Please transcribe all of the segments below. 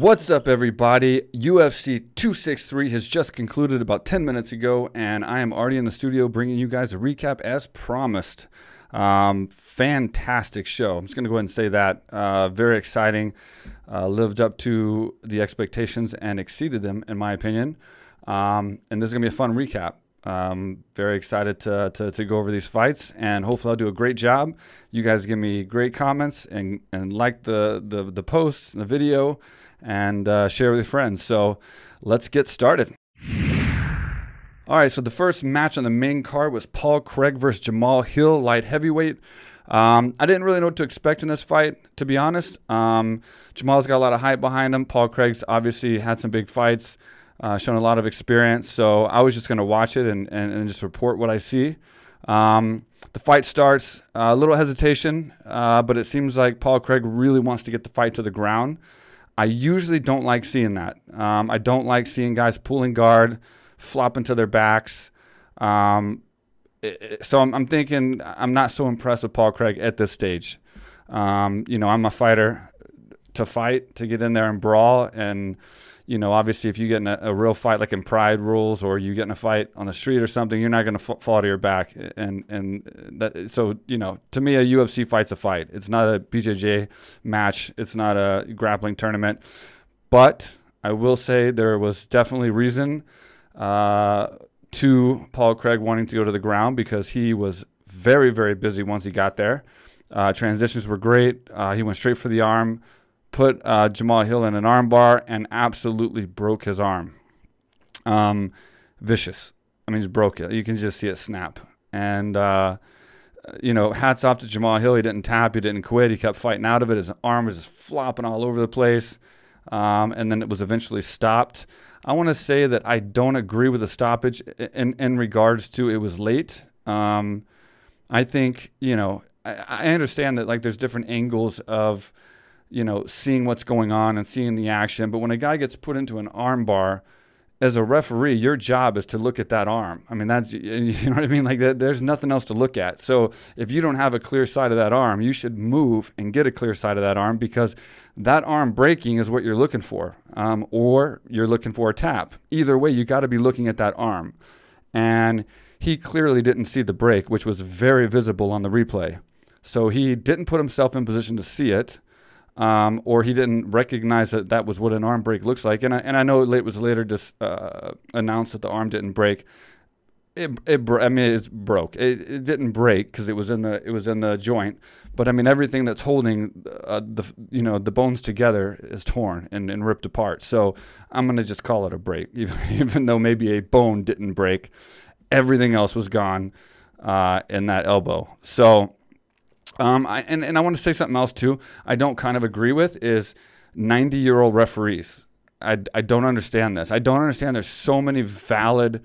What's up, everybody? UFC 263 has just concluded about 10 minutes ago, and I am already in the studio bringing you guys a recap as promised. Um, fantastic show. I'm just going to go ahead and say that. Uh, very exciting. Uh, lived up to the expectations and exceeded them, in my opinion. Um, and this is going to be a fun recap. Um, very excited to, to, to, go over these fights, and hopefully I'll do a great job. You guys give me great comments and, and like the, the, the posts and the video and uh, share with your friends. So let's get started. All right, so the first match on the main card was Paul Craig versus Jamahal Hill, light heavyweight. Um, I didn't really know what to expect in this fight, to be honest. Um, Jamahal's got a lot of hype behind him. Paul Craig's obviously had some big fights, uh, shown a lot of experience. So I was just going to watch it and, and, and, just report what I see. Um, the fight starts, uh, a little hesitation, uh, but it seems like Paul Craig really wants to get the fight to the ground. I usually don't like seeing that. Um, I don't like seeing guys pulling guard, flopping to their backs. Um, so I'm, I'm, thinking I'm not so impressed with Paul Craig at this stage. Um, you know, I'm a fighter to fight, to get in there and brawl, and you know, obviously, if you get in a, a, real fight like in Pride rules, or you get in a fight on the street or something, you're not going to f- fall to your back. And and that so you know, to me, a UFC fight's a fight. It's not a BJJ match. It's not a grappling tournament. But I will say there was definitely reason uh, to Paul Craig wanting to go to the ground because he was very very busy once he got there. Uh, transitions were great. Uh, he went straight for the arm put uh, Jamahal Hill in an armbar and absolutely broke his arm. Um, vicious. I mean, just broke it. You can just see it snap. And, uh, you know, hats off to Jamahal Hill. He didn't tap, he didn't quit. He kept fighting out of it. His arm was just flopping all over the place. Um, and then it was eventually stopped. I want to say that I don't agree with the stoppage in, in regards to it was late. Um, I think, you know, I, I understand that like there's different angles of you know, seeing what's going on and seeing the action. But when a guy gets put into an armbar, as a referee, your job is to look at that arm. I mean, that's you know what I mean. Like there's nothing else to look at. So if you don't have a clear side of that arm, you should move and get a clear side of that arm because that arm breaking is what you're looking for, um, or you're looking for a tap. Either way, you got to be looking at that arm. And he clearly didn't see the break, which was very visible on the replay. So he didn't put himself in position to see it um, or he didn't recognize that that was what an arm break looks like. And I, and I know it was later just uh, announced that the arm didn't break. It, it I mean, it's broke. It, it didn't break because it was in the it was in the joint. But I mean, everything that's holding uh, the you know the bones together is torn and, and ripped apart. So I'm gonna just call it a break, even, even though maybe a bone didn't break. Everything else was gone uh, in that elbow. So um, I, and, and I want to say something else too. I don't kind of agree with is 90 year old referees. I, I don't understand this. I don't understand there's so many valid,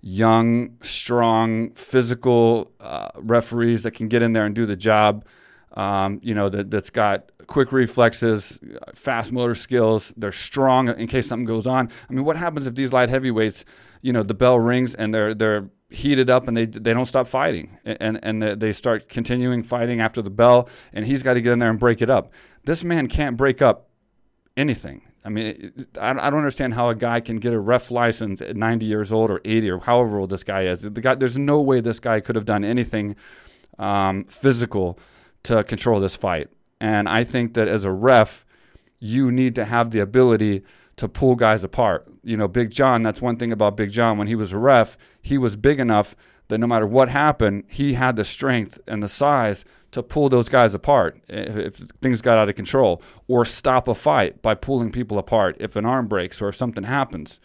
young, strong, physical uh, referees that can get in there and do the job. Um, you know, that, that's got quick reflexes, fast motor skills. They're strong in case something goes on. I mean, what happens if these light heavyweights, you know, the bell rings and they're, they're, heated up and they they don't stop fighting and and they start continuing fighting after the bell and he's got to get in there and break it up. This man can't break up anything. I mean, I, I don't understand how a guy can get a ref license at 90 years old or 80 or however old this guy is. The guy, there's no way this guy could have done anything um, physical to control this fight. And I think that as a ref, you need to have the ability to pull guys apart. You know, Big John, that's one thing about Big John. When he was a ref, he was big enough that no matter what happened, he had the strength and the size to pull those guys apart if, if, things got out of control or stop a fight by pulling people apart if an arm breaks or if something happens.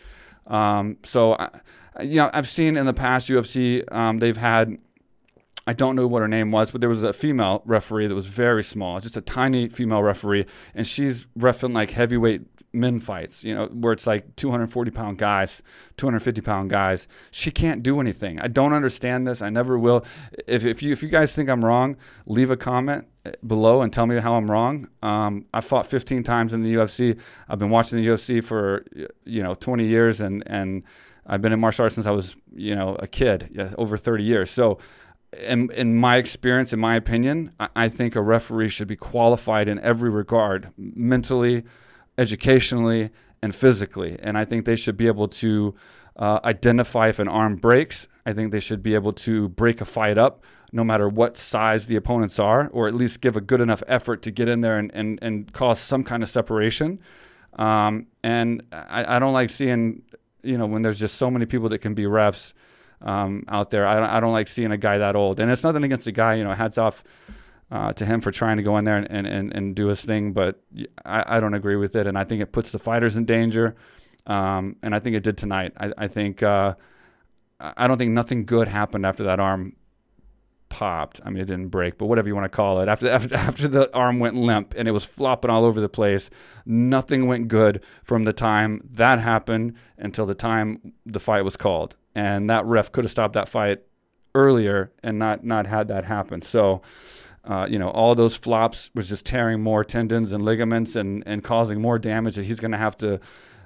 Um, so, I, you know, I've seen in the past UFC, um, they've had I don't know what her name was, but there was a female referee that was very small, just a tiny female referee, and she's refing like heavyweight men fights, you know, where it's like 240 pound guys, 250 pound guys. She can't do anything. I don't understand this. I never will. If, if you if you guys think I'm wrong, leave a comment below and tell me how I'm wrong. Um, I fought 15 times in the UFC. I've been watching the UFC for you know 20 years, and and I've been in martial arts since I was you know a kid, yeah, over 30 years. So in, in my experience, in my opinion, I, I think a referee should be qualified in every regard, mentally, educationally, and physically. And I think they should be able to uh, identify if an arm breaks. I think they should be able to break a fight up no matter what size the opponents are, or at least give a good enough effort to get in there and, and, and cause some kind of separation. Um, and I, I, don't like seeing, you know, when there's just so many people that can be refs um, out there. I, I don't like seeing a guy that old. And it's nothing against the guy, you know, hats off uh, to him for trying to go in there and, and, and do his thing, but I, I don't agree with it. And I think it puts the fighters in danger. Um, and I think it did tonight. I, I think uh, I don't think nothing good happened after that arm popped. I mean, it didn't break, but whatever you want to call it. After, after after the arm went limp and it was flopping all over the place, nothing went good from the time that happened until the time the fight was called. And that ref could have stopped that fight earlier and not not had that happen. So uh, you know, all those flops was just tearing more tendons and ligaments and, and causing more damage that he's going to have to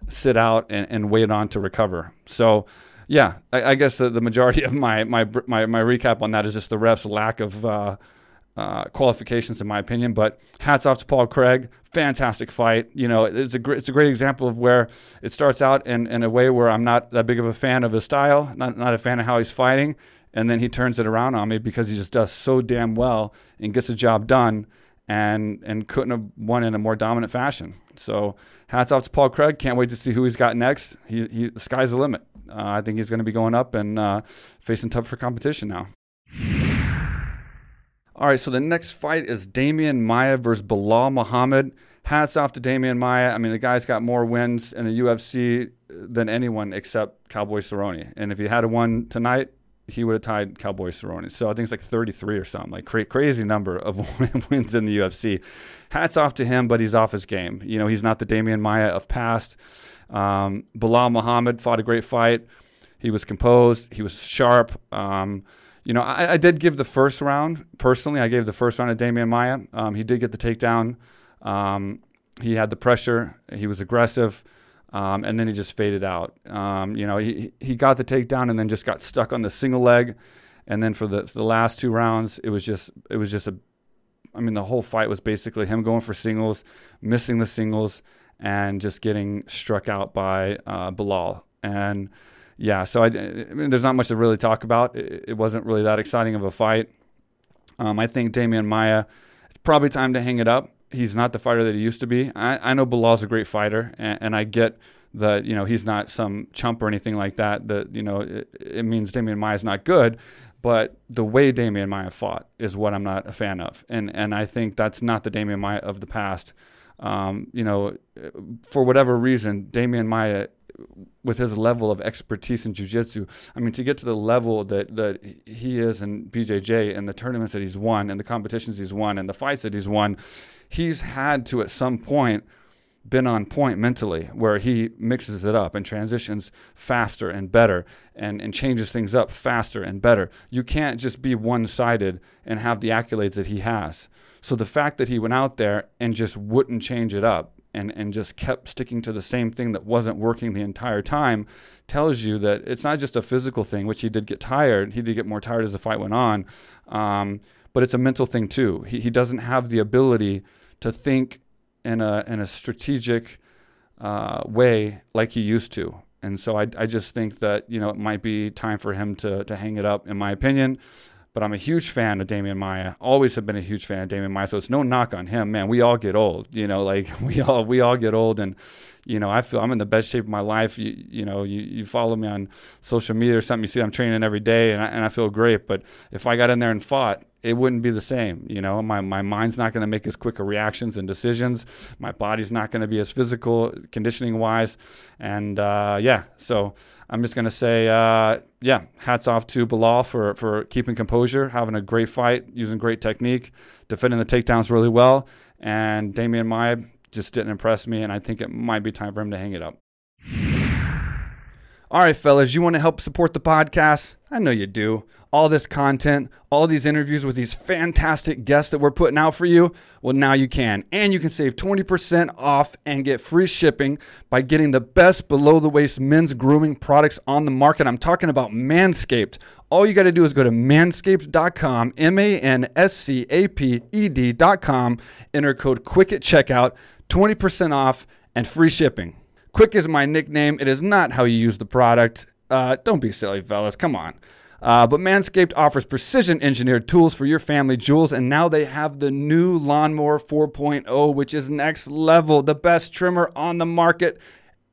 sit out and, and wait on to recover. So, yeah, I, I guess the, the, majority of my, my, my, my, recap on that is just the refs' lack of uh, uh, qualifications, in my opinion. But hats off to Paul Craig. Fantastic fight. You know, it's a, gr- it's a great example of where it starts out in, in a way where I'm not that big of a fan of his style, not, not a fan of how he's fighting and then he turns it around on me because he just does so damn well and gets the job done and and couldn't have won in a more dominant fashion. So hats off to Paul Craig. Can't wait to see who he's got next. He, he the sky's the limit. Uh, I think he's going to be going up and uh, facing tougher competition now. All right, so the next fight is Demian Maia versus Belal Muhammad. Hats off to Demian Maia. I mean, the guy's got more wins in the UFC than anyone except Cowboy Cerrone. And if he had a one tonight, he would have tied Cowboy Cerrone. So I think it's like 33 or something, like cra- crazy number of wins in the UFC. Hats off to him, but he's off his game. You know, he's not the Demian Maia of past. Um, Belal Muhammad fought a great fight. He was composed. He was sharp. Um, you know, I, I, did give the first round personally. I gave the first round to Demian Maia. Um, he did get the takedown. Um, he had the pressure. He was aggressive. Um, and then he just faded out. Um, you know, he, he got the takedown and then just got stuck on the single leg. And then for the, for the last two rounds, it was just it was just a, I mean, the whole fight was basically him going for singles, missing the singles, and just getting struck out by uh, Belal. And yeah, so I, I mean, there's not much to really talk about. It, it wasn't really that exciting of a fight. Um, I think Demian Maia, it's probably time to hang it up he's not the fighter that he used to be. I, I know Belal's a great fighter, and, and, I get that you know he's not some chump or anything like that. That you know it, it means Demian Maia is not good, but the way Demian Maia fought is what I'm not a fan of, and and I think that's not the Demian Maia of the past. Um, you know, for whatever reason, Demian Maia with his level of expertise in jiu-jitsu i mean to get to the level that, that he is in bjj and the tournaments that he's won and the competitions he's won and the fights that he's won he's had to at some point been on point mentally where he mixes it up and transitions faster and better and, and changes things up faster and better. You can't just be one sided and have the accolades that he has. So the fact that he went out there and just wouldn't change it up and, and just kept sticking to the same thing that wasn't working the entire time tells you that it's not just a physical thing, which he did get tired. He did get more tired as the fight went on, um, but it's a mental thing too. He, he doesn't have the ability to think in a in a strategic uh, way like he used to. And so I, I just think that you know it might be time for him to to hang it up, in my opinion. But I'm a huge fan of Demian Maia. Always have been a huge fan of Demian Maia. So it's no knock on him, man. We all get old, you know. Like we all we all get old, and you know I feel I'm in the best shape of my life. You you know you, you follow me on social media or something. You see I'm training every day, and I, and I feel great. But if I got in there and fought, it wouldn't be the same. You know, my, my mind's not going to make as quick reactions and decisions. My body's not going to be as physical, conditioning wise. And uh, yeah, so I'm just going to say, uh, yeah, hats off to Belal for, for keeping composure, having a great fight, using great technique, defending the takedowns really well. And Demian Maia just didn't impress me. And I think it might be time for him to hang it up. All right, fellas, you want to help support the podcast? I know you do. All this content, all these interviews with these fantastic guests that we're putting out for you, well, now you can. And you can save 20% off and get free shipping by getting the best below the waist men's grooming products on the market. I'm talking about Manscaped. All you got to do is go to manscaped.com, M A N S C A P E D.com, enter code QUICK at checkout, 20% off and free shipping. Quick is my nickname. It is not how you use the product. Uh, don't be silly, fellas. Come on. Uh, but Manscaped offers precision engineered tools for your family jewels, and now they have the new Lawnmower 4.0, which is next level, the best trimmer on the market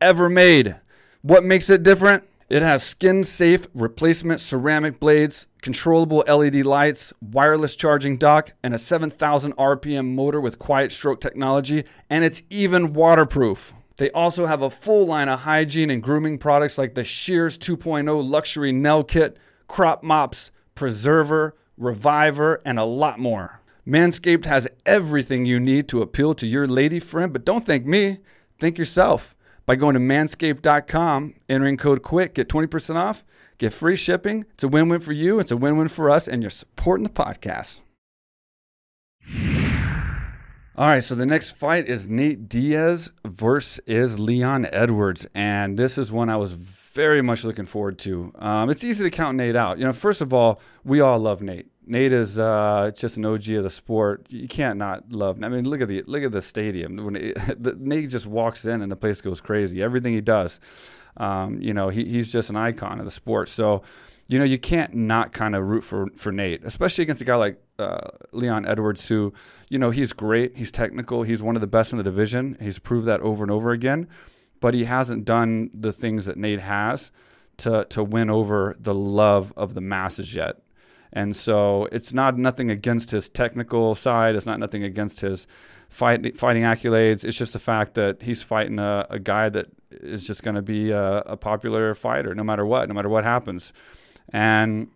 ever made. What makes it different? It has skin safe replacement ceramic blades, controllable LED lights, wireless charging dock, and a 7,000 RPM motor with quiet stroke technology, and it's even waterproof. They also have a full line of hygiene and grooming products like the Shears 2.0 luxury nail kit, crop mops, preserver, reviver, and a lot more. Manscaped has everything you need to appeal to your lady friend, but don't thank me, thank yourself. By going to manscaped.com, entering code QUICK, get 20% off, get free shipping. It's a win win for you, it's a win win for us, and you're supporting the podcast. All right, so the next fight is Nate Diaz versus Leon Edwards, and this is one I was very much looking forward to. Um, it's easy to count Nate out. You know, first of all, we all love Nate. Nate is uh, just an OG of the sport. You can't not love. I mean, look at the look at the stadium. When it, the, Nate just walks in and the place goes crazy. Everything he does, um, you know, he, he's just an icon of the sport. So, you know, you can't not kind of root for for Nate, especially against a guy like uh, Leon Edwards, who, you know, he's great. He's technical. He's one of the best in the division. He's proved that over and over again but he hasn't done the things that Nate has to to win over the love of the masses yet. And so it's not nothing against his technical side. It's not nothing against his fight, fighting accolades. It's just the fact that he's fighting a, a guy that is just going to be a, a, popular fighter no matter what, no matter what happens. And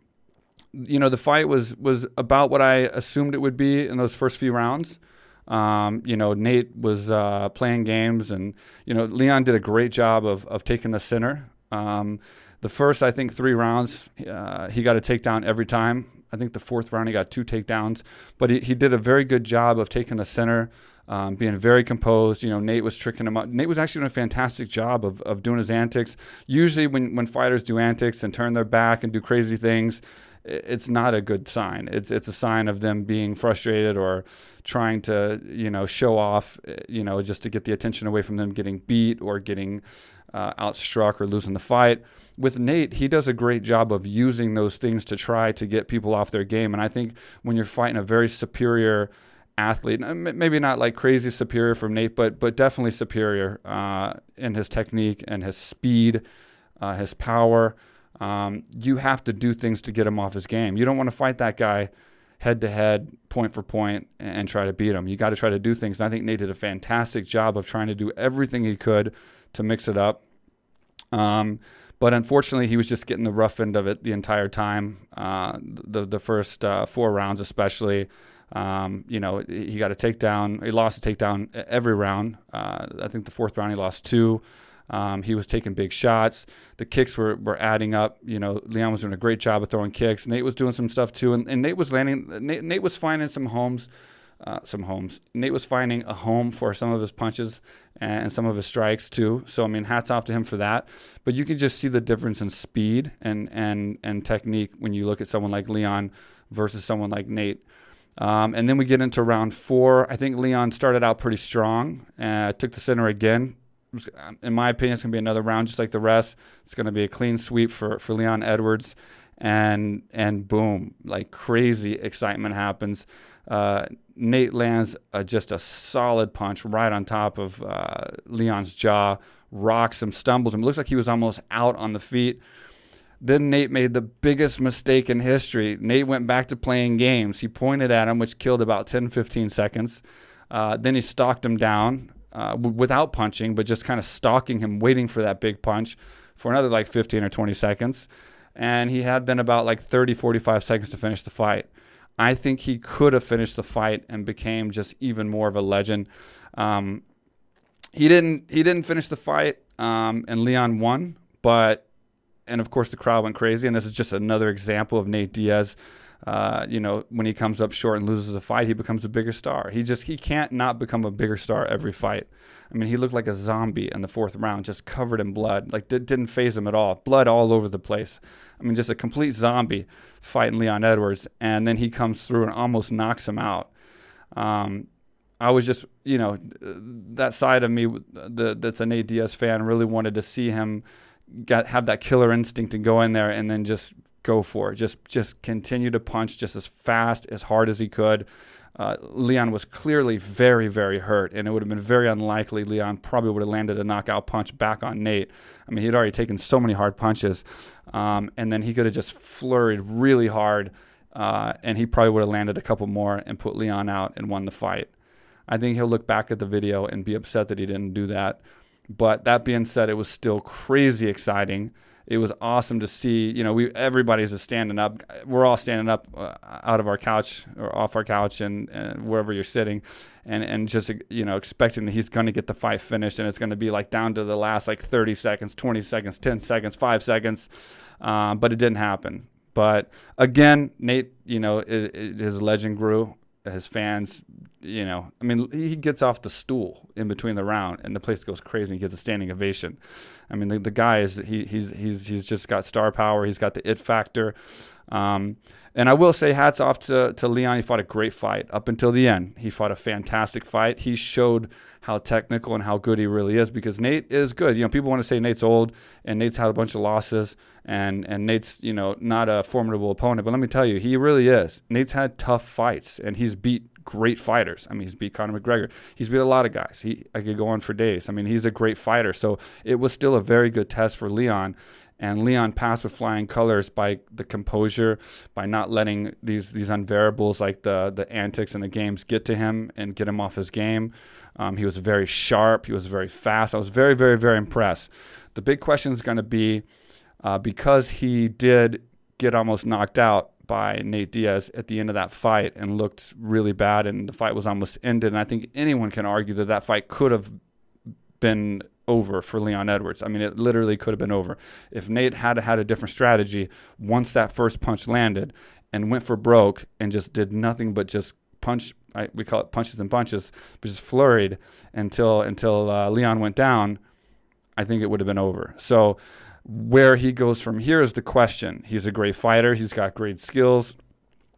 you know, the fight was was about what I assumed it would be in those first few rounds. Um, you know, Nate was uh, playing games, and you know, Leon did a great job of of taking the center. Um, the first, I think, three rounds, uh, he got a takedown every time. I think the fourth round he got two takedowns, but he, he did a very good job of taking the center, um, being very composed. You know, Nate was tricking him up. Nate was actually doing a fantastic job of, of doing his antics. Usually, when, when fighters do antics and turn their back and do crazy things, it's not a good sign. It's it's a sign of them being frustrated or trying to you know show off, you know, just to get the attention away from them getting beat or getting uh, outstruck or losing the fight. With Nate, he does a great job of using those things to try to get people off their game. And I think when you're fighting a very superior athlete, maybe not like crazy superior from Nate, but but definitely superior uh, in his technique and his speed, uh, his power um, you have to do things to get him off his game. You don't want to fight that guy head to head, point for point, and try to beat him. You got to try to do things. And I think Nate did a fantastic job of trying to do everything he could to mix it up. Um, but unfortunately, he was just getting the rough end of it the entire time. Uh, the the first uh, four rounds, especially. Um, you know, he got a takedown. He lost a takedown every round. Uh, I think the fourth round he lost two. Um, he was taking big shots. The kicks were, were adding up. You know, Leon was doing a great job of throwing kicks. Nate was doing some stuff too, and, and Nate was landing. Nate, Nate was finding some homes, uh, some homes. Nate was finding a home for some of his punches and some of his strikes too. So I mean, hats off to him for that. But you can just see the difference in speed and and and technique when you look at someone like Leon versus someone like Nate. Um, and then we get into round four. I think Leon started out pretty strong. Uh, took the center again, in my opinion, it's going to be another round just like the rest. It's going to be a clean sweep for, for Leon Edwards. And and boom, like crazy excitement happens. Uh, Nate lands just a solid punch right on top of uh, Leon's jaw, rocks him, stumbles him. It looks like he was almost out on the feet. Then Nate made the biggest mistake in history. Nate went back to playing games. He pointed at him, which killed about 10, 15 seconds. Uh, then he stalked him down uh, w- without punching, but just kind of stalking him, waiting for that big punch for another like 15 or 20 seconds. And he had then about like 30, 45 seconds to finish the fight. I think he could have finished the fight and became just even more of a legend. Um, he didn't. He didn't finish the fight, um, and Leon won. But and of course the crowd went crazy. And this is just another example of Nate Diaz uh, you know, when he comes up short and loses a fight, he becomes a bigger star. He just he can't not become a bigger star every fight. I mean, he looked like a zombie in the fourth round, just covered in blood. Like it didn't faze him at all. Blood all over the place. I mean, just a complete zombie fighting Leon Edwards, and then he comes through and almost knocks him out. Um, I was just, you know, that side of me the, that's an ADS fan really wanted to see him get have that killer instinct to go in there and then just go for it. Just just continue to punch just as fast, as hard as he could. Uh, Leon was clearly very, very hurt, and it would have been very unlikely Leon probably would have landed a knockout punch back on Nate. I mean, he'd already taken so many hard punches, um, and then he could have just flurried really hard, uh, and he probably would have landed a couple more and put Leon out and won the fight. I think he'll look back at the video and be upset that he didn't do that. But that being said, it was still crazy exciting it was awesome to see. You know, we everybody's standing up. We're all standing up uh, out of our couch or off our couch and, and wherever you're sitting, and and just you know expecting that he's going to get the fight finished and it's going to be like down to the last like 30 seconds, 20 seconds, 10 seconds, five seconds, um, but it didn't happen. But again, Nate, you know, it, it, his legend grew his fans, you know, I mean, he gets off the stool in between the round, and the place goes crazy. He gets a standing ovation. I mean, the, the guy is he, he's he's he's just got star power. He's got the it factor. Um, and I will say, hats off to, to Leon. He fought a great fight up until the end. He fought a fantastic fight. He showed how technical and how good he really is because Nate is good. You know, people want to say Nate's old and Nate's had a bunch of losses and, and Nate's, you know, not a formidable opponent. But let me tell you, he really is. Nate's had tough fights and he's beat great fighters. I mean, he's beat Conor McGregor. He's beat a lot of guys. He I could go on for days. I mean, he's a great fighter. So it was still a very good test for Leon and Leon passed with flying colors by the composure, by not letting these these unvariables like the the antics and the games get to him and get him off his game. Um, he was very sharp. He was very fast. I was very very very impressed. The big question is going to be uh, because he did get almost knocked out by Nate Diaz at the end of that fight and looked really bad, and the fight was almost ended. And I think anyone can argue that that fight could have been over for Leon Edwards. I mean, it literally could have been over. If Nate had had a different strategy once that first punch landed and went for broke and just did nothing but just punch, I, we call it punches and punches, but just flurried until until uh, Leon went down, I think it would have been over. So where he goes from here is the question. He's a great fighter. He's got great skills.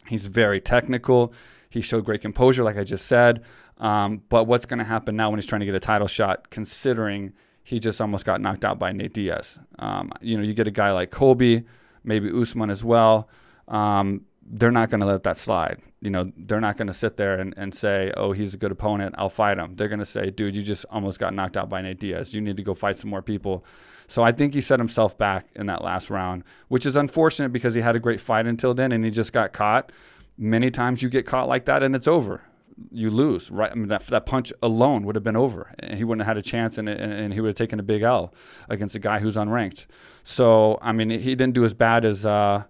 He's very technical. He showed great composure, like I just said. Um, but what's going to happen now when he's trying to get a title shot, considering he just almost got knocked out by Nate Diaz? Um, you know, you get a guy like Colby, maybe Usman as well. Um, they're not going to let that slide. You know, they're not going to sit there and, and say, oh, he's a good opponent. I'll fight him. They're going to say, dude, you just almost got knocked out by Nate Diaz. You need to go fight some more people. So I think he set himself back in that last round, which is unfortunate because he had a great fight until then and he just got caught. Many times you get caught like that and it's over you lose, right? I mean, that, that punch alone would have been over. He wouldn't have had a chance, and, and, and, he would have taken a big L against a guy who's unranked. So, I mean, he didn't do as bad as uh,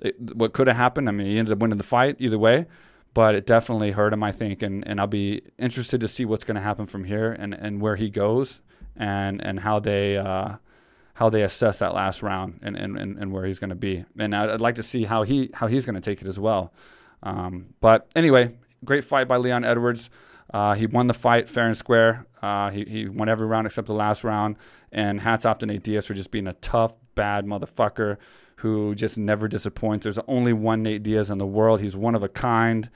it, what could have happened. I mean, he ended up winning the fight either way, but it definitely hurt him, I think. And, and I'll be interested to see what's going to happen from here and, and where he goes and, and how they. Uh, how they assess that last round and, and, and, where he's going to be. And I'd, I'd like to see how he how he's going to take it as well. Um, but anyway, great fight by Leon Edwards. Uh, he won the fight fair and square. Uh, he, he won every round except the last round. And hats off to Nate Diaz for just being a tough, bad motherfucker who just never disappoints. There's only one Nate Diaz in the world. He's one of a kind,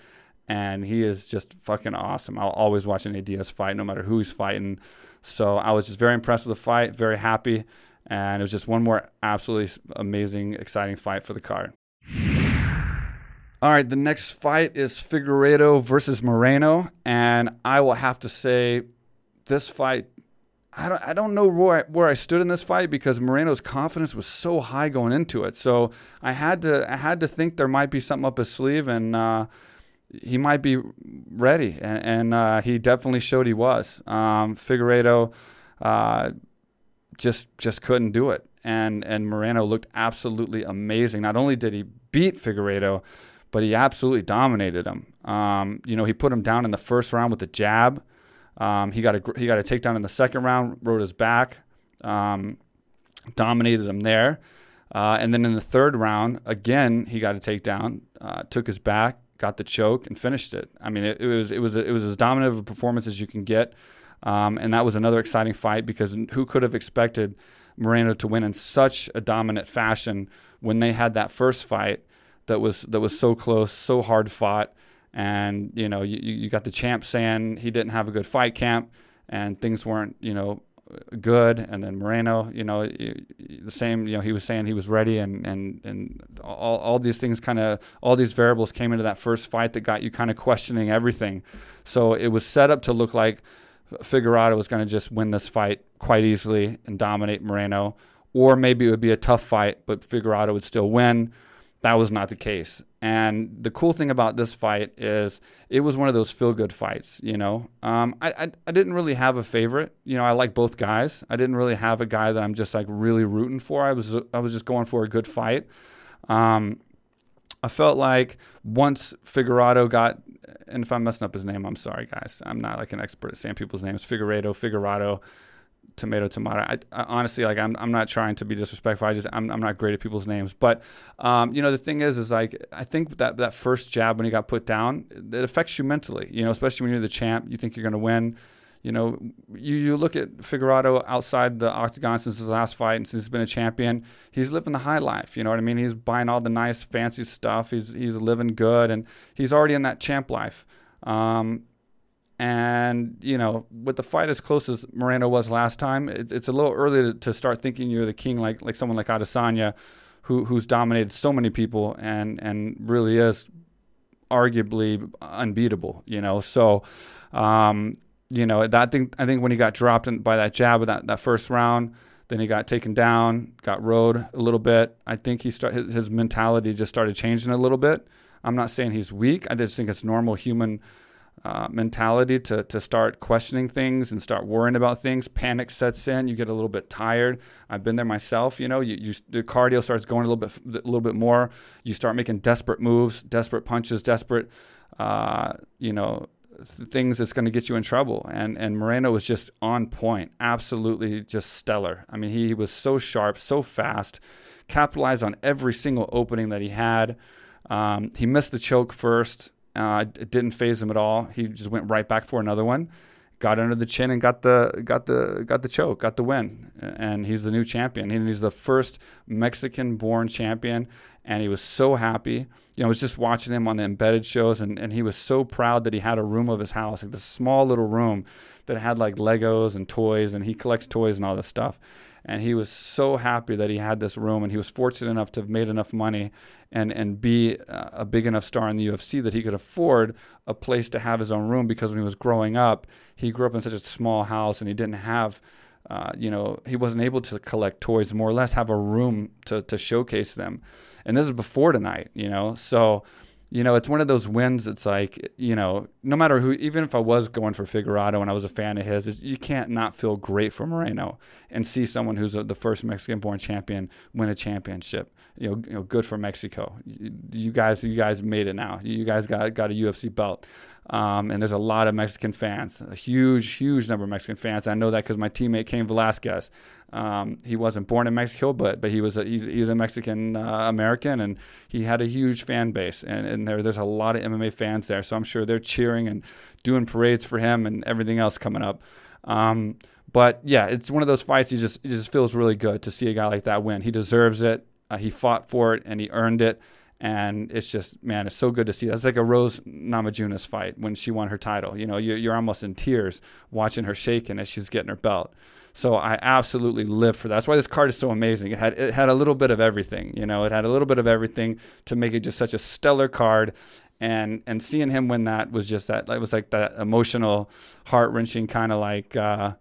and he is just fucking awesome. I'll always watch Nate Diaz fight, no matter who he's fighting. So I was just very impressed with the fight, very happy, and it was just one more absolutely amazing, exciting fight for the card. All right, the next fight is Figueiredo versus Moreno, and I will have to say, this fight, I don't, I don't know where I, where I stood in this fight because Moreno's confidence was so high going into it. So I had to, I had to think there might be something up his sleeve, and uh, he might be ready, and, and uh, he definitely showed he was. Um, Figueiredo uh, just, just couldn't do it, and and Moreno looked absolutely amazing. Not only did he beat Figueiredo but he absolutely dominated him. Um, you know, he put him down in the first round with a jab. Um, he got a he got a takedown in the second round, rode his back, um, dominated him there, uh, and then in the third round, again he got a takedown, uh, took his back, got the choke, and finished it. I mean, it, it was it was it was as dominant of a performance as you can get, um, and that was another exciting fight because who could have expected Moreno to win in such a dominant fashion when they had that first fight that was that was so close, so hard fought, And you know, you, you got the champ saying he didn't have a good fight camp, and things weren't you know good. And then Moreno, you know, the same. You know, he was saying he was ready, and and and all all these things kind of all these variables came into that first fight that got you kind of questioning everything. So it was set up to look like Figueroa was going to just win this fight quite easily and dominate Moreno, or maybe it would be a tough fight, but Figueroa would still win. That was not the case. And the cool thing about this fight is it was one of those feel good fights. You know, um, I, I, I didn't really have a favorite. You know, I like both guys. I didn't really have a guy that I'm just like really rooting for. I was I was just going for a good fight. Um, I felt like once Figueroa got, and if I'm messing up his name, I'm sorry, guys. I'm not like an expert at saying people's names. Figueredo, Figueroa tomato tomato. I, I, honestly like I'm, I'm not trying to be disrespectful. I just i'm, I'm not great at people's names. But um, you know the thing is is like i think that that first jab when he got put down it affects you mentally you know especially when you're the champ you think you're going to win. You know you, you look at Figueroa outside the octagon since his last fight and since he's been a champion he's living the high life you know what i mean? He's buying all the nice fancy stuff. He's he's living good and he's already in that champ life. Um, and, you know, with the fight as close as Moreno was last time, it, it's a little early to, to, start thinking you're the king like, like someone like Adesanya, who, who's dominated so many people and, and really is arguably unbeatable, you know. So, um, you know, that thing, I think when he got dropped in, by that jab that, that first round, then he got taken down, got rode a little bit. I think he start, his, his mentality just started changing a little bit. I'm not saying he's weak. I just think it's normal human uh, mentality to, to start questioning things and start worrying about things. Panic sets in. You get a little bit tired. I've been there myself. You know, you, you the cardio starts going a little bit a little bit more. You start making desperate moves, desperate punches, desperate, uh, you know, things that's going to get you in trouble. And and Moreno was just on point, absolutely just stellar. I mean, he, he was so sharp, so fast, capitalized on every single opening that he had. Um, he missed the choke first. Uh, it didn't faze him at all. He just went right back for another one, got under the chin and got the got the got the choke, got the win, and he's the new champion. He's the first Mexican-born champion, and he was so happy. You know, I was just watching him on the embedded shows, and, and he was so proud that he had a room of his house, like this small little room that had like Legos and toys, and he collects toys and all this stuff and he was so happy that he had this room and he was fortunate enough to have made enough money and and be a big enough star in the UFC that he could afford a place to have his own room because when he was growing up he grew up in such a small house and he didn't have uh, you know he wasn't able to collect toys more or less have a room to, to showcase them. And this is before tonight you know? So you know, it's one of those wins. It's like, you know, no matter who, even if I was going for Figueroa and I was a fan of his, you can't not feel great for Moreno and see someone who's a, the first Mexican-born champion win a championship. You know, you know, good for Mexico. You, you guys, you guys made it now. You guys got got a UFC belt. Um, and there's a lot of Mexican fans, a huge, huge number of Mexican fans. I know that because my teammate Cain Velasquez, um, he wasn't born in Mexico, but but he was a, he's, he's a Mexican uh, American, and he had a huge fan base, and, and there there's a lot of MMA fans there. So I'm sure they're cheering and doing parades for him and everything else coming up. Um, but yeah, it's one of those fights. He just it just feels really good to see a guy like that win. He deserves it. Uh, he fought for it and he earned it. And it's just, man, it's so good to see. That's like a Rose Namajunas fight when she won her title. You know, you're, almost in tears watching her shaking as she's getting her belt. So I absolutely live for that. That's why this card is so amazing. It had it had a little bit of everything. You know, it had a little bit of everything to make it just such a stellar card. And and seeing him win that was just that. It was like that emotional, heart wrenching kind of like. Uh,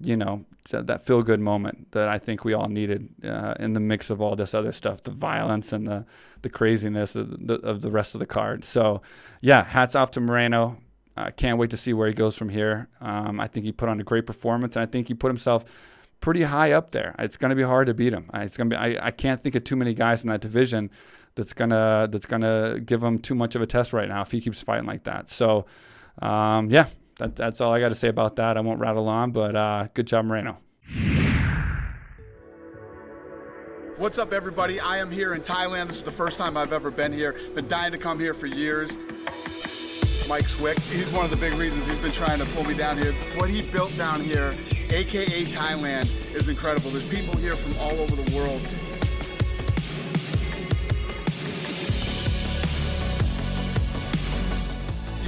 you know, that feel good moment that I think we all needed uh, in the mix of all this other stuff, the violence and the, the craziness of the, of the rest of the card. So, yeah, hats off to Moreno. I can't wait to see where he goes from here. Um, I think he put on a great performance, and I think he put himself pretty high up there. It's going to be hard to beat him. It's going to be. I, I can't think of too many guys in that division that's gonna that's gonna give him too much of a test right now if he keeps fighting like that. So, um, yeah, that, that's all I got to say about that. I won't rattle on, but uh, good job, Moreno. What's up, everybody? I am here in Thailand. This is the first time I've ever been here. Been dying to come here for years. Mike Swick, he's one of the big reasons he's been trying to pull me down here. What he built down here, AKA Thailand, is incredible. There's people here from all over the world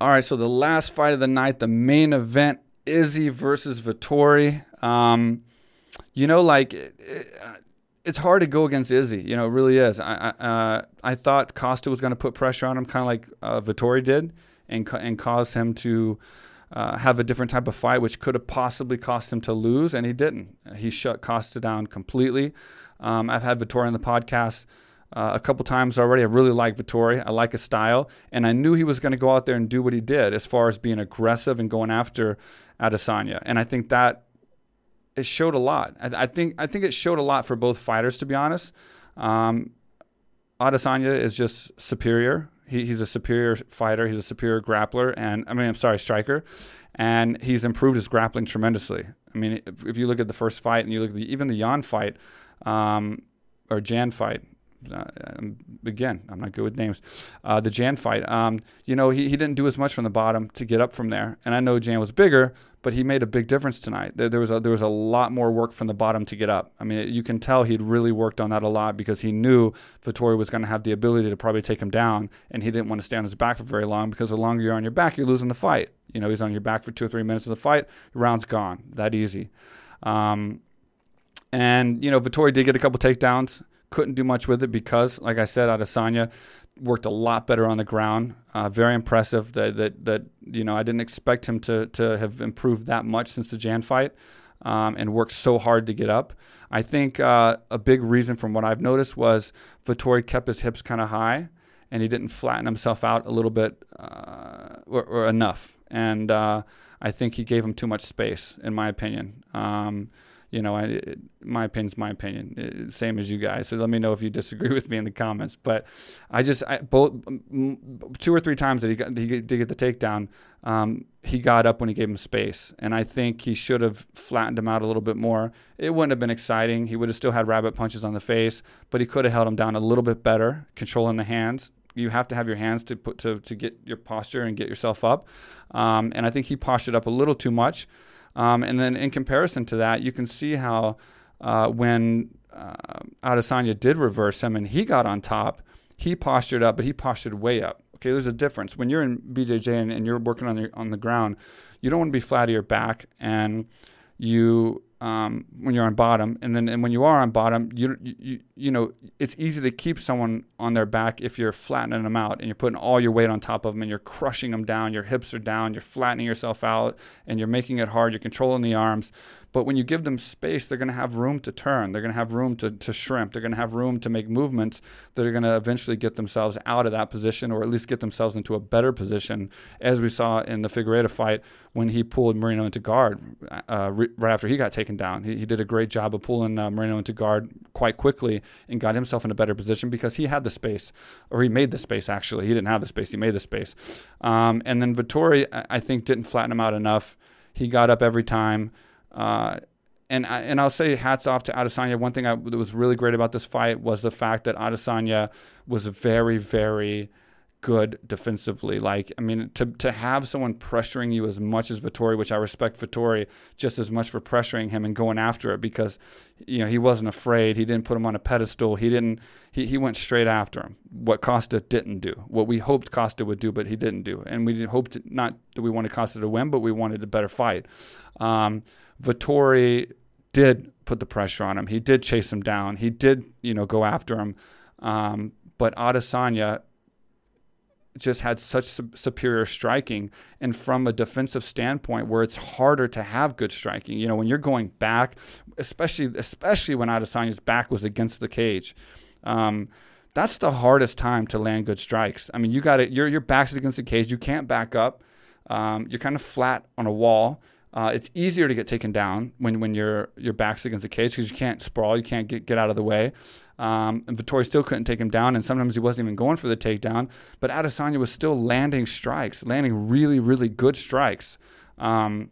All right, so the last fight of the night, the main event, Izzy versus Vettori. Um, you know, like it, it, it's hard to go against Izzy. You know, it really is. I I, uh, I thought Costa was going to put pressure on him, kind of like uh, Vettori did, and and cause him to uh, have a different type of fight, which could have possibly cost him to lose, and he didn't. He shut Costa down completely. Um, I've had Vettori on the podcast uh, a couple times already. I really like Vettori. I like his style, and I knew he was going to go out there and do what he did as far as being aggressive and going after Adesanya. And I think that it showed a lot. I, I think I think it showed a lot for both fighters, to be honest. Um, Adesanya is just superior. He, he's a superior fighter. He's a superior grappler, and I mean, I'm sorry, striker, and he's improved his grappling tremendously. I mean, if, if you look at the first fight and you look at the, even the Jan fight um, or Jan fight, uh, again, I'm not good with names. Uh, the Jan fight, um, you know, he, he didn't do as much from the bottom to get up from there. And I know Jan was bigger, but he made a big difference tonight. There, there was a, there was a lot more work from the bottom to get up. I mean, you can tell he'd really worked on that a lot because he knew Vettori was going to have the ability to probably take him down, and he didn't want to stay on his back for very long because the longer you're on your back, you're losing the fight. You know, he's on your back for two or three minutes of the fight, round's gone. That easy. Um, and you know, Vettori did get a couple takedowns couldn't do much with it because, like I said, Adesanya worked a lot better on the ground. Uh, very impressive that, that that you know I didn't expect him to to have improved that much since the Jan fight, um, and worked so hard to get up. I think uh, a big reason from what I've noticed was Vettori kept his hips kind of high, and he didn't flatten himself out a little bit uh, or, or, enough. And uh, I think he gave him too much space, in my opinion. Um, you know, I, it, my opinion's my opinion, it, same as you guys. So let me know if you disagree with me in the comments. But I just I, both two or three times that he got he did get the takedown, um, he got up when he gave him space, and I think he should have flattened him out a little bit more. It wouldn't have been exciting. He would have still had rabbit punches on the face, but he could have held him down a little bit better, controlling the hands. You have to have your hands to put to to get your posture and get yourself up. Um, and I think he postured up a little too much. Um, and then in comparison to that, you can see how uh, when uh, Adesanya did reverse him and he got on top, he postured up, but he postured way up. Okay, there's a difference. When you're in BJJ and, and you're working on the on the ground, you don't want to be flat to your back, and you um, when you're on bottom, and then and when you are on bottom, you, you you know it's easy to keep someone on their back if you're flattening them out and you're putting all your weight on top of them and you're crushing them down. Your hips are down, you're flattening yourself out, and you're making it hard. You're controlling the arms. But when you give them space, they're going to have room to turn. They're going to have room to, to shrimp. They're going to have room to make movements that are going to eventually get themselves out of that position or at least get themselves into a better position, as we saw in the Figueiredo fight when he pulled Moreno into guard uh, right after he got taken down. He, he did a great job of pulling uh, into guard quite quickly and got himself in a better position because he had the space, or he made the space actually. He didn't have the space, he made the space. Um, and then Vettori, I think, didn't flatten him out enough. He got up every time. Uh, and I, and I'll say hats off to Adesanya. One thing I, that was really great about this fight was the fact that Adesanya was very, very good defensively. Like, I mean, to, to have someone pressuring you as much as Vettori, which I respect Vettori just as much for pressuring him and going after it because, you know, he wasn't afraid. He didn't put him on a pedestal. He didn't, he, he went straight after him. What Costa didn't do, what we hoped Costa would do, but he didn't do. And we hoped not that we wanted Costa to win, but we wanted a better fight. Um, Vettori did put the pressure on him. He did chase him down. He did, you know, go after him. Um, but Adesanya just had such su- superior striking. And from a defensive standpoint, where it's harder to have good striking, you know, when you're going back, especially especially when Adesanya's back was against the cage. Um, that's the hardest time to land good strikes. I mean, you got it. Your your back's against the cage. You can't back up. Um, you're kind of flat on a wall. Uh, it's easier to get taken down when, when your your back's against the cage because you can't sprawl, you can't get, get out of the way. Um, and Vettori still couldn't take him down, and sometimes he wasn't even going for the takedown. But Adesanya was still landing strikes, landing really, really good strikes. Um,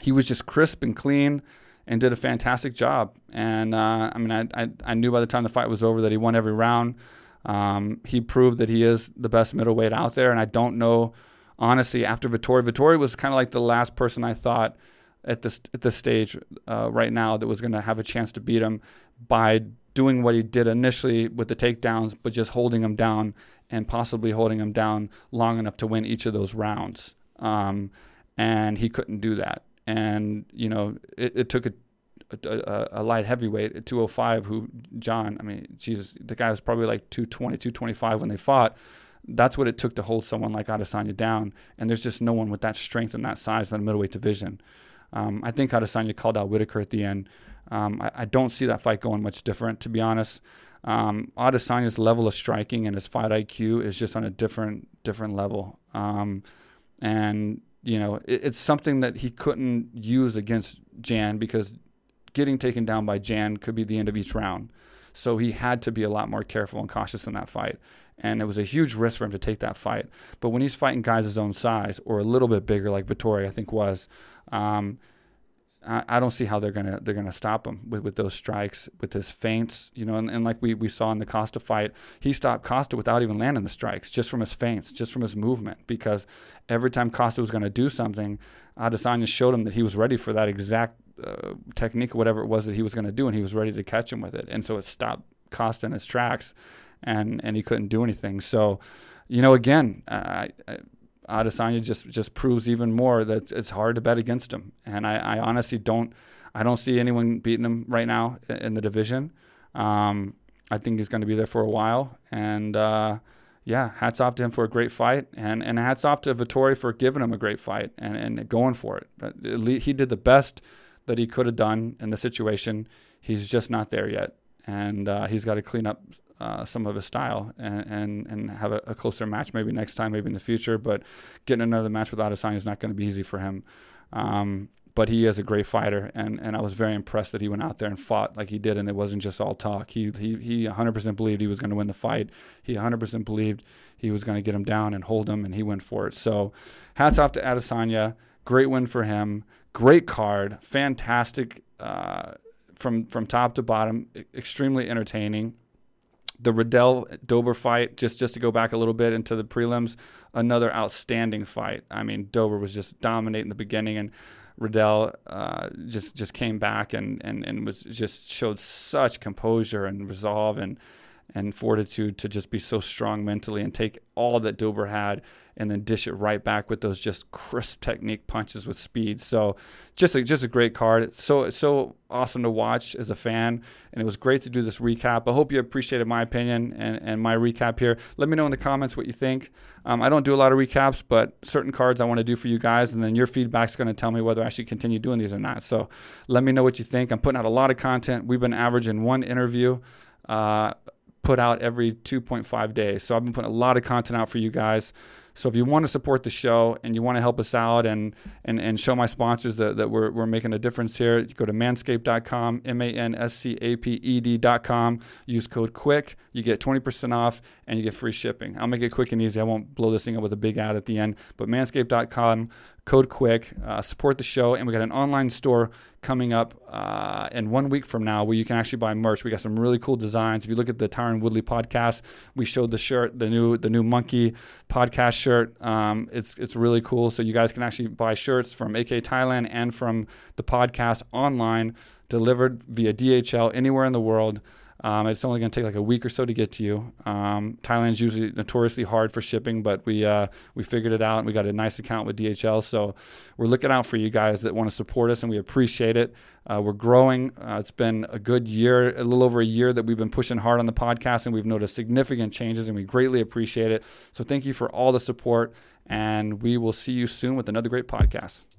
he was just crisp and clean and did a fantastic job. And uh, I mean, I, I, I, knew by the time the fight was over that he won every round. Um, he proved that he is the best middleweight out there, and I don't know honestly, after Vettori, Vettori was kind of like the last person I thought at this at this stage uh, right now that was going to have a chance to beat him by doing what he did initially with the takedowns, but just holding him down and possibly holding him down long enough to win each of those rounds. Um, and he couldn't do that. And you know, it, it took a, a, a, light heavyweight at 205 who John, I mean, Jesus, the guy was probably like 220, 225 when they fought that's what it took to hold someone like Adesanya down. And there's just no one with that strength and that size in the middleweight division. Um, I think Adesanya called out Whittaker at the end. Um, I, I, don't see that fight going much different, to be honest. Um, Adesanya's level of striking and his fight IQ is just on a different different level. Um, and you know, it, it's something that he couldn't use against Jan because getting taken down by Jan could be the end of each round. So he had to be a lot more careful and cautious in that fight. And it was a huge risk for him to take that fight. But when he's fighting guys his own size or a little bit bigger, like Vettori, I think was, um, I, I, don't see how they're gonna they're gonna stop him with, with those strikes, with his feints, you know. And, and like we, we saw in the Costa fight, he stopped Costa without even landing the strikes, just from his feints, just from his movement. Because every time Costa was to do something, Adesanya showed him that he was ready for that exact uh, technique whatever it was that he was to do, and he was ready to catch him with it. And so it stopped Costa in his tracks, and and he couldn't do anything. So, you know, again, uh, Adesanya just just proves even more that it's hard to bet against him. And I, I honestly don't I don't see anyone beating him right now in the division. Um, I think he's going to be there for a while, and. Uh, yeah, hats off to him for a great fight, and, and hats off to Vettori for giving him a great fight and, and going for it. But he did the best that he could have done in the situation. He's just not there yet, and uh, he's got to clean up uh, some of his style and and, and have a, a, closer match maybe next time, maybe in the future. But getting another match with Adesanya is not going to be easy for him. Um, but he is a great fighter, and, and I was very impressed that he went out there and fought like he did, and it wasn't just all talk. He he he 100% believed he was going to win the fight. He 100% believed he was going to get him down and hold him, and he went for it. So, hats off to Adesanya. Great win for him. Great card. Fantastic uh, from from top to bottom. Extremely entertaining. The Riddell Dober fight, just just to go back a little bit into the prelims, another outstanding fight. I mean, Dober was just dominating the beginning, and Riddell uh, just just came back and, and and was just showed such composure and resolve and and fortitude to just be so strong mentally and take all that Dober had and then dish it right back with those just crisp technique punches with speed. So just a, just a great card. It's so so awesome to watch as a fan, and it was great to do this recap. I hope you appreciated my opinion and, and my recap here. Let me know in the comments what you think. Um, I don't do a lot of recaps, but certain cards I want to do for you guys, and then your feedback is going to tell me whether I should continue doing these or not. So let me know what you think. I'm putting out a lot of content. We've been averaging one interview. Uh, put out every 2.5 days. So I've been putting a lot of content out for you guys. So if you want to support the show and you want to help us out and and, and show my sponsors that, that we're, we're making a difference here, go to manscaped.com, M A N S C A P E D.com. Use code QUICK. You get 20% off and you get free shipping. I'll make it quick and easy. I won't blow this thing up with a big ad at the end. But manscaped.com, code quick uh, support the show and we got an online store coming up uh, in one week from now where you can actually buy merch. We got some really cool designs. If you look at the tyron woodley podcast we showed the shirt the new the new monkey podcast shirt. Um, it's it's really cool. So you guys can actually buy shirts from AKA Thailand and from the podcast online delivered via dhl anywhere in the world um, it's only going to take like a week or so to get to you. Um, Thailand's usually notoriously hard for shipping, but we uh, we figured it out and we got a nice account with DHL. So we're looking out for you guys that want to support us, and we appreciate it. Uh, we're growing. Uh, it's been a good year, a little over a year that we've been pushing hard on the podcast, and we've noticed significant changes, and we greatly appreciate it. So thank you for all the support, and we will see you soon with another great podcast.